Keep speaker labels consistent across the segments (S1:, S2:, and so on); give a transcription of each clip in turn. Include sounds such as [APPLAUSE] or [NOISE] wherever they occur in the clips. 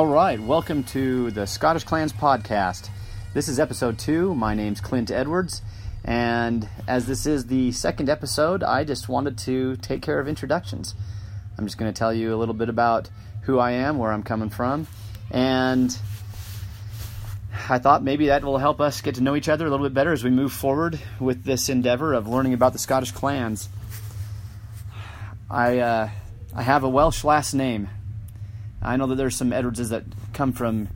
S1: All right, welcome to the Scottish Clans podcast. This is episode two. My name's Clint Edwards, and as this is the second episode, I just wanted to take care of introductions. I'm just going to tell you a little bit about who I am, where I'm coming from, and I thought maybe that will help us get to know each other a little bit better as we move forward with this endeavor of learning about the Scottish clans. I uh, I have a Welsh last name. I know that there's some Edwardses that come from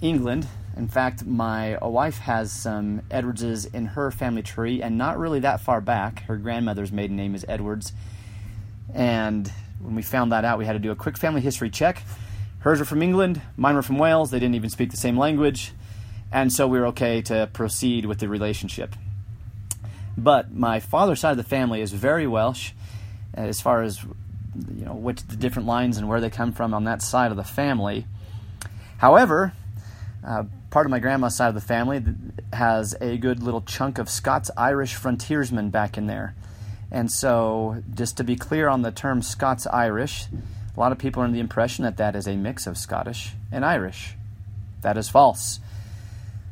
S1: England. In fact, my wife has some Edwardses in her family tree, and not really that far back. Her grandmother's maiden name is Edwards. And when we found that out, we had to do a quick family history check. Hers were from England, mine were from Wales. They didn't even speak the same language. And so we were okay to proceed with the relationship. But my father's side of the family is very Welsh as far as you know which the different lines and where they come from on that side of the family. However, uh, part of my grandma's side of the family has a good little chunk of Scots Irish frontiersmen back in there. And so, just to be clear on the term Scots Irish, a lot of people are under the impression that that is a mix of Scottish and Irish. That is false.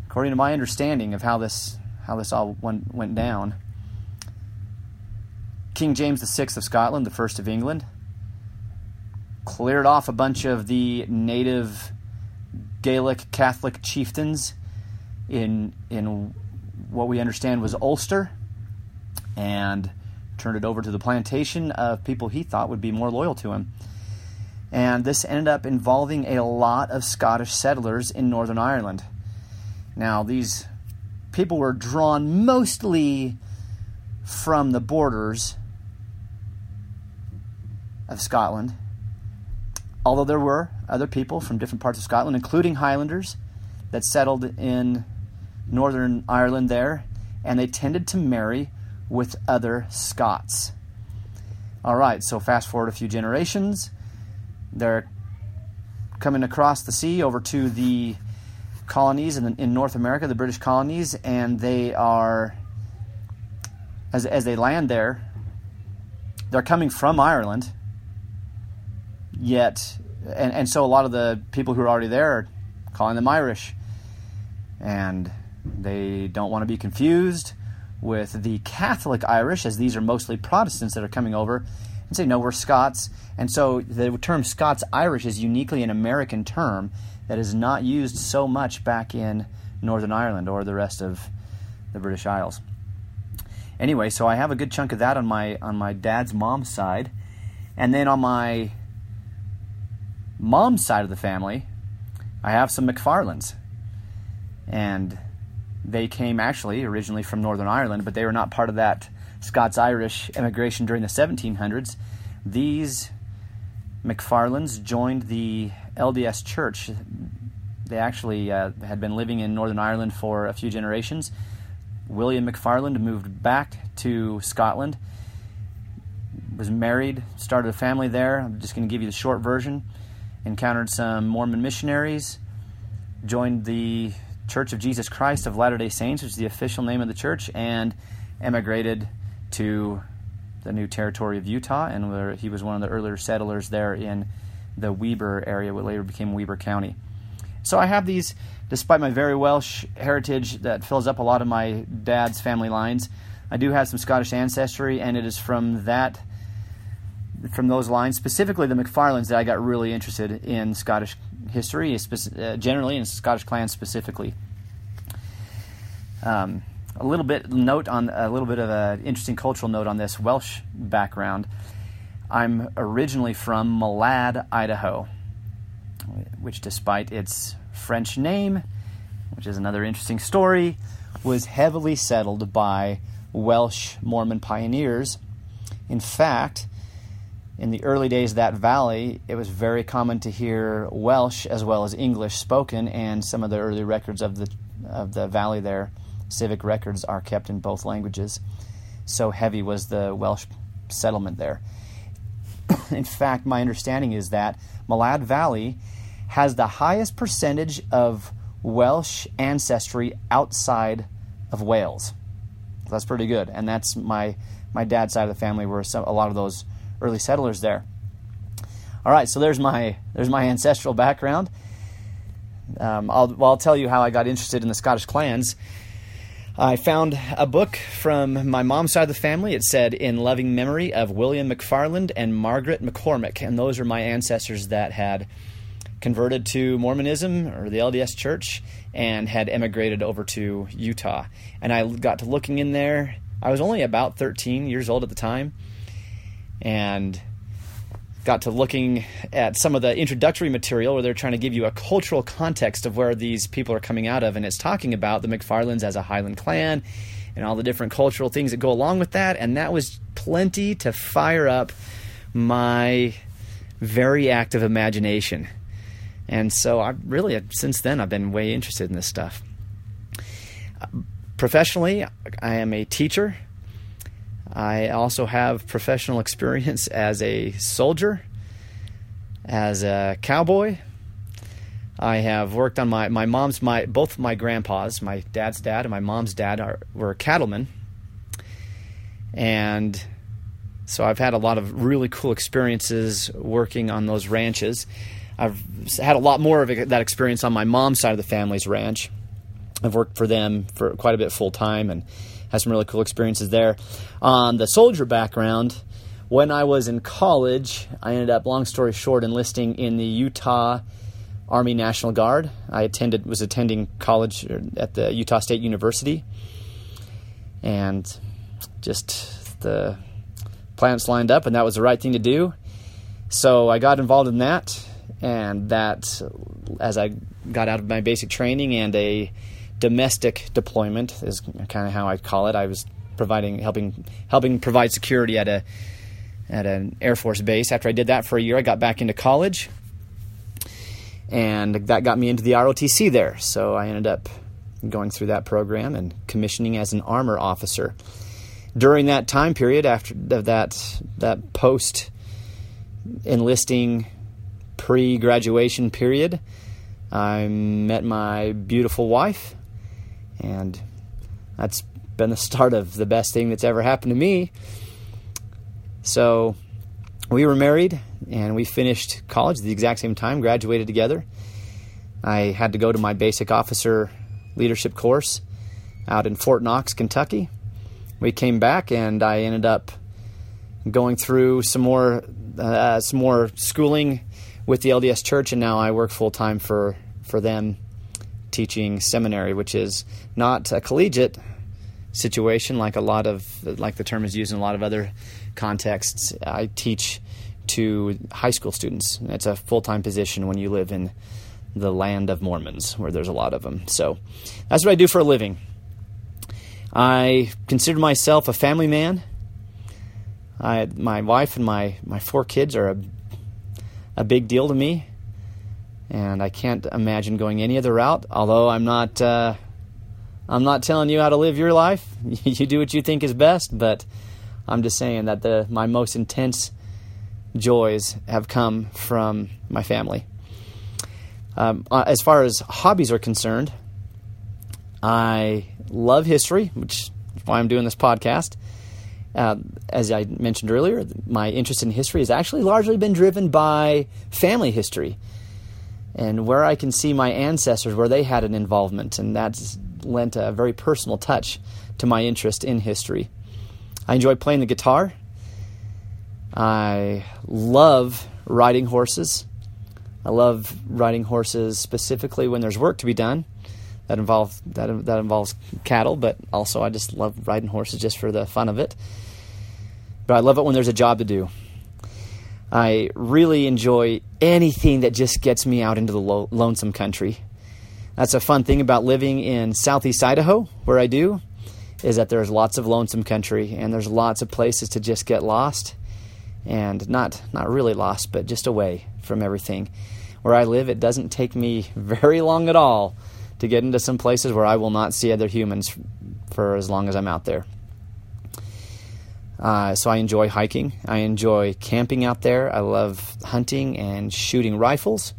S1: According to my understanding of how this how this all went, went down, King James VI of Scotland, the first of England, cleared off a bunch of the native Gaelic Catholic chieftains in in what we understand was Ulster, and turned it over to the plantation of people he thought would be more loyal to him. And this ended up involving a lot of Scottish settlers in Northern Ireland. Now, these people were drawn mostly from the borders of Scotland although there were other people from different parts of Scotland, including Highlanders, that settled in Northern Ireland there, and they tended to marry with other Scots. All right, so fast forward a few generations, they're coming across the sea over to the colonies in, in North America, the British colonies, and they are, as, as they land there, they're coming from Ireland yet, and, and so a lot of the people who are already there are calling them Irish. And they don't want to be confused with the Catholic Irish, as these are mostly Protestants that are coming over, and say, no, we're Scots. And so the term Scots Irish is uniquely an American term that is not used so much back in Northern Ireland or the rest of the British Isles. Anyway, so I have a good chunk of that on my on my dad's mom's side, and then on my mom's side of the family, I have some McFarlands. And they came actually originally from Northern Ireland, but they were not part of that Scots Irish immigration during the 1700s. These McFarlands joined the LDS Church. They actually uh, had been living in Northern Ireland for a few generations. William McFarland moved back to Scotland, was married, started a family there. I'm just going to give you the short version encountered some Mormon missionaries, joined the Church of Jesus Christ of Latter day Saints, which is the official name of the church, and emigrated to the new territory of Utah. And where he was one of the earlier settlers there in the Weber area, what later became Weber County. So I have these, despite my very Welsh heritage that fills up a lot of my dad's family lines, I do have some Scottish ancestry, and it is from that from those lines, specifically the McFarlands, that I got really interested in Scottish history, uh, generally, and Scottish clans specifically. Um, a little bit note on a little bit of an interesting cultural note on this Welsh background. I'm originally from Malad, Idaho, which, despite its French name, which is another interesting story, was heavily settled by Welsh Mormon pioneers. In fact, in the early days of that valley, it was very common to hear Welsh as well as English spoken, and some of the early records of the of the valley there, civic records, are kept in both languages. So heavy was the Welsh settlement there. [COUGHS] in fact, my understanding is that Malad Valley has the highest percentage of Welsh ancestry outside of Wales. That's pretty good, and that's my my dad's side of the family where some, a lot of those early settlers there. All right, so there's my there's my ancestral background. Um, I'll, well, I'll tell you how I got interested in the Scottish clans. I found a book from my mom's side of the family. It said, In loving memory of William McFarland and Margaret McCormick. And those are my ancestors that had converted to Mormonism or the LDS Church and had emigrated over to Utah. And I got to looking in there. I was only about 13 years old at the time. And got to looking at some of the introductory material where they're trying to give you a cultural context of where these people are coming out of, and it's talking about the McFarlands as a Highland clan and all the different cultural things that go along with that, and that was plenty to fire up my very active imagination. And so I really, uh, since then, I've been way interested in this stuff. Uh, professionally, I am a teacher I also have professional experience as a soldier, as a cowboy. I have worked on my, my mom's, my both my grandpas, my dad's dad and my mom's dad are, were cattlemen. And so I've had a lot of really cool experiences working on those ranches. I've had a lot more of that experience on my mom's side of the family's ranch. I've worked for them for quite a bit full time and had some really cool experiences there. On the soldier background, when I was in college, I ended up, long story short, enlisting in the Utah Army National Guard. I attended was attending college er, at the Utah State University, and just the planets lined up, and that was the right thing to do. So I got involved in that, and that as I got out of my basic training and a domestic deployment is kind of how I call it. I was providing helping helping provide security at a at an Air Force base. After I did that for a year, I got back into college, and that got me into the ROTC there. So I ended up going through that program and commissioning as an armor officer. During that time period, after that that post enlisting pre graduation period, I met my beautiful wife and that's been the [LAUGHS] start of the best thing that's ever happened to me. So we were married and we finished college at the exact same time, graduated together. I had to go to my basic officer leadership course out in Fort Knox, Kentucky. We came back and I ended up going through some more uh, some more schooling with the LDS Church, and now I work full time for for them teaching seminary, which is not a collegiate situation like a lot of like the term is used in a lot of other contexts. I teach to high school students. It's a full time position when you live in the land of Mormons, where there's a lot of them. So that's what I do for a living. I consider myself a family man. I, my wife and my, my four kids are a, a big deal to me and I can't imagine going any other route. Although I'm not, uh, I'm not telling you how to live your life. [LAUGHS] you do what you think is best, but I'm just saying that the my most intense joys have come from my family. Um, uh, as far as hobbies are concerned, I love history, which is why I'm doing this podcast. Uh, as I mentioned earlier, my interest in history has actually largely been driven by family history and where I can see my ancestors, where they had an involvement, and that's lent a very personal touch to my interest in history. I enjoy playing the guitar. I love riding horses. I love riding horses specifically when there's work to be done. That involves that that involves cattle, but also I just love riding horses just for the fun of it. But I love it when there's a job to do. I really enjoy anything that just gets me out into the lo- lonesome country. That's a fun thing about living in southeast Idaho, where I do, is that there's lots of lonesome country and there's lots of places to just get lost and not not really lost, but just away from everything. Where I live, it doesn't take me very long at all to get into some places where I will not see other humans for as long as I'm out there. Uh, so I enjoy hiking. I enjoy camping out there. I love hunting and shooting rifles.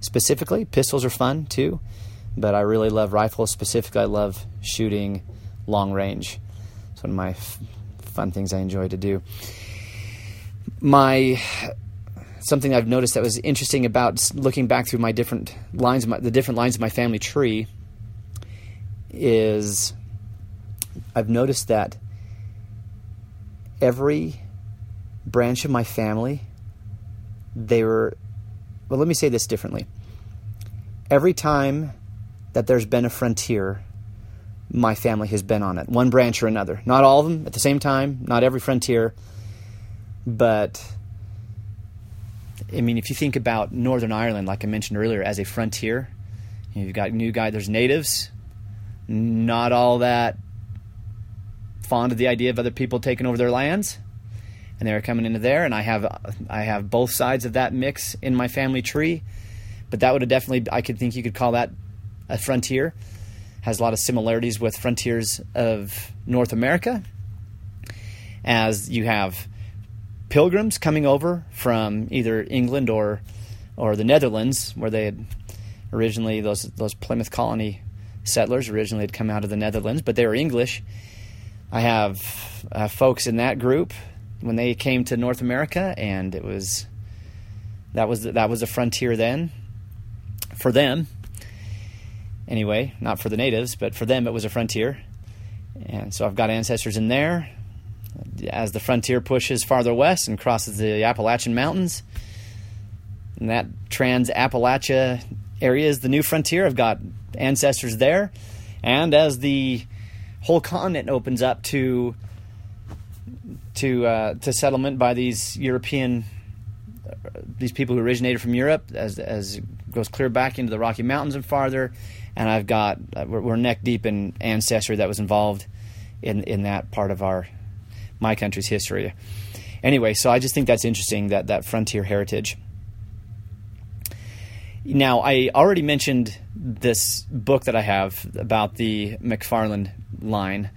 S1: Specifically, pistols are fun too, but I really love rifles. Specifically, I love shooting long range. It's one of my f- fun things I enjoy to do. My something I've noticed that was interesting about looking back through my different lines, my, the different lines of my family tree, is I've noticed that every branch of my family, they were, well, let me say this differently. Every time that there's been a frontier, my family has been on it, one branch or another. Not all of them at the same time, not every frontier, but I mean, if you think about Northern Ireland, like I mentioned earlier, as a frontier, you've got new guy. There's natives, not all that fond of the idea of other people taking over their lands, and they're coming into there. And I have I have both sides of that mix in my family tree, but that would have definitely I could think you could call that a frontier. Has a lot of similarities with frontiers of North America, as you have pilgrims coming over from either England or or the Netherlands, where they had originally those those Plymouth colony settlers originally had come out of the Netherlands, but they were English. I have uh, folks in that group when they came to North America, and it was that was that was a frontier then for them. Anyway, not for the natives, but for them it was a frontier. And so I've got ancestors in there as the frontier pushes farther west and crosses the Appalachian Mountains. And that Trans Appalachia area is the new frontier. I've got ancestors there. And as the whole continent opens up to to uh, to settlement by these European these people who originated from Europe, as as goes clear back into the Rocky Mountains and farther, and I've got we're, we're neck deep in ancestry that was involved in in that part of our my country's history. Anyway, so I just think that's interesting that that frontier heritage. Now, I already mentioned this book that I have about the McFarland line,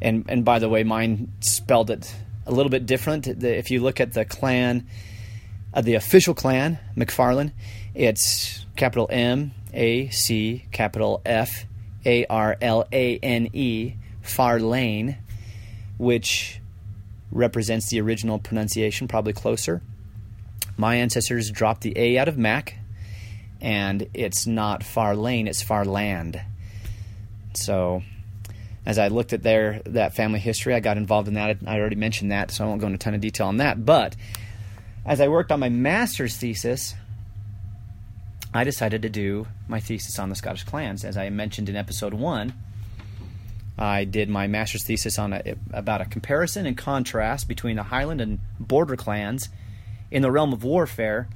S1: and and by the way, mine spelled it a little bit different. if you look at the clan, uh, the official clan McFarland, it's capital M A C capital F A R L A N E Farlane, which represents the original pronunciation, probably closer. My ancestors dropped the A out of Mac, and it's not far lane, it's far land. So, as I looked at their that family history, I got involved in that. I already mentioned that, so I won't go into a ton of detail on that. But as I worked on my master's thesis, I decided to do my thesis on the Scottish clans, as I mentioned in episode one. I did my master's thesis on a, about a comparison and contrast between the Highland and Border clans in the realm of warfare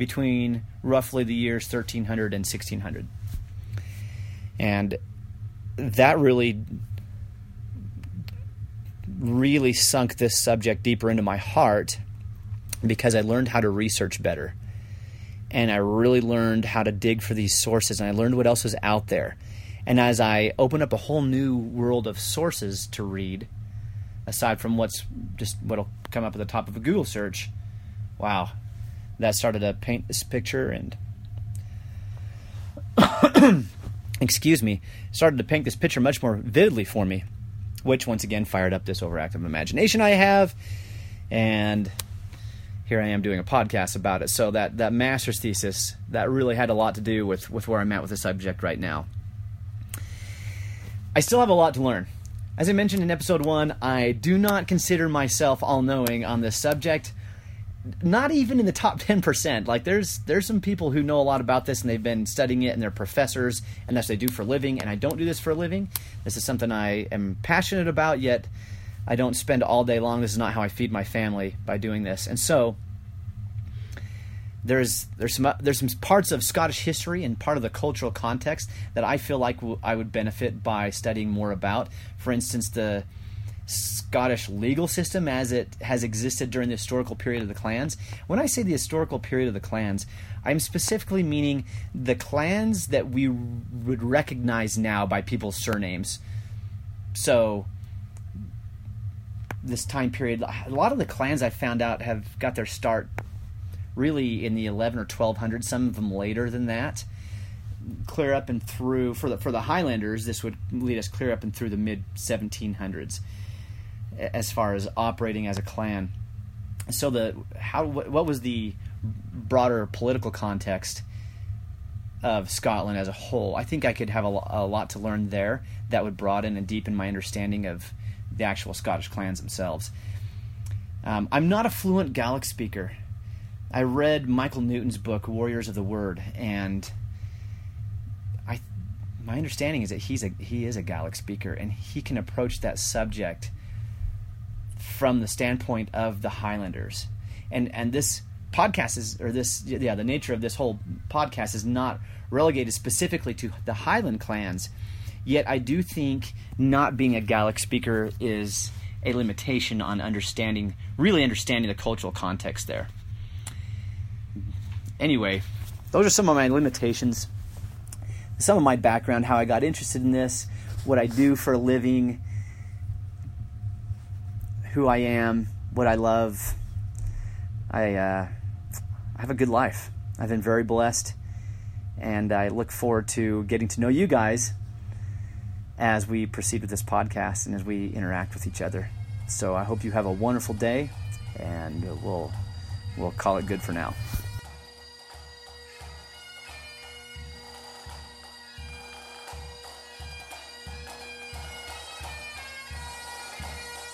S1: between roughly the years 1300 and 1600. And that really really sunk this subject deeper into my heart because I learned how to research better. And I really learned how to dig for these sources and I learned what else was out there. And as I open up a whole new world of sources to read, aside from what's just what'll come up at the top of a Google search, wow, that started to paint this picture and [COUGHS] excuse me, started to paint this picture much more vividly for me, which once again fired up this overactive imagination I have, and here I am doing a podcast about it. So that that master's thesis that really had a lot to do with with where I'm at with the subject right now. I still have a lot to learn. As I mentioned in episode one, I do not consider myself all knowing on this subject. Not even in the top [LAUGHS] 10%. Like there's there's some people who know a lot about this and they've been studying it and they're professors and that's what they do for a living and I don't do this for a living. This is something I am passionate about yet I don't spend all day long. This is not how I feed my family by doing this. And so there's there's some there's some parts of Scottish history and part of the cultural context that I feel like w- I would benefit by studying more about. For instance, the Scottish legal system as it has existed during the historical period of the clans. When I say the historical period of the clans, I'm specifically meaning the clans that we would recognize now by people's surnames. So this time period, a lot of the clans I found out have got their start really in the 11 or 1200s, some of them later than that. Clear up and through for the for the Highlanders, this would lead us clear up and through the mid 1700s, as far as operating as a clan. So the how what, was the broader political context of Scotland as a whole. I think I could have a, a, lot to learn there that would broaden and deepen my understanding of the actual Scottish clans themselves. Um, I'm not a fluent Gaelic speaker. I read Michael Newton's book Warriors of the Word, and I, my understanding is that he's a he is a Gaelic speaker, and he can approach that subject from the standpoint of the Highlanders, and and this podcast is or this yeah the nature of this whole podcast is not relegated specifically to the Highland clans. Yet I do think not being a Gaelic speaker is a limitation on understanding, really understanding the cultural context there. Anyway, those are some of my limitations, some of my background, how I got interested in this, what I do for a living, who I am, what I love. I, uh, I have a good life. I've been very blessed, and I look forward to getting to know you guys as we proceed with this podcast and as we interact with each other. So I hope you have a wonderful day, and we'll we'll call it good for now.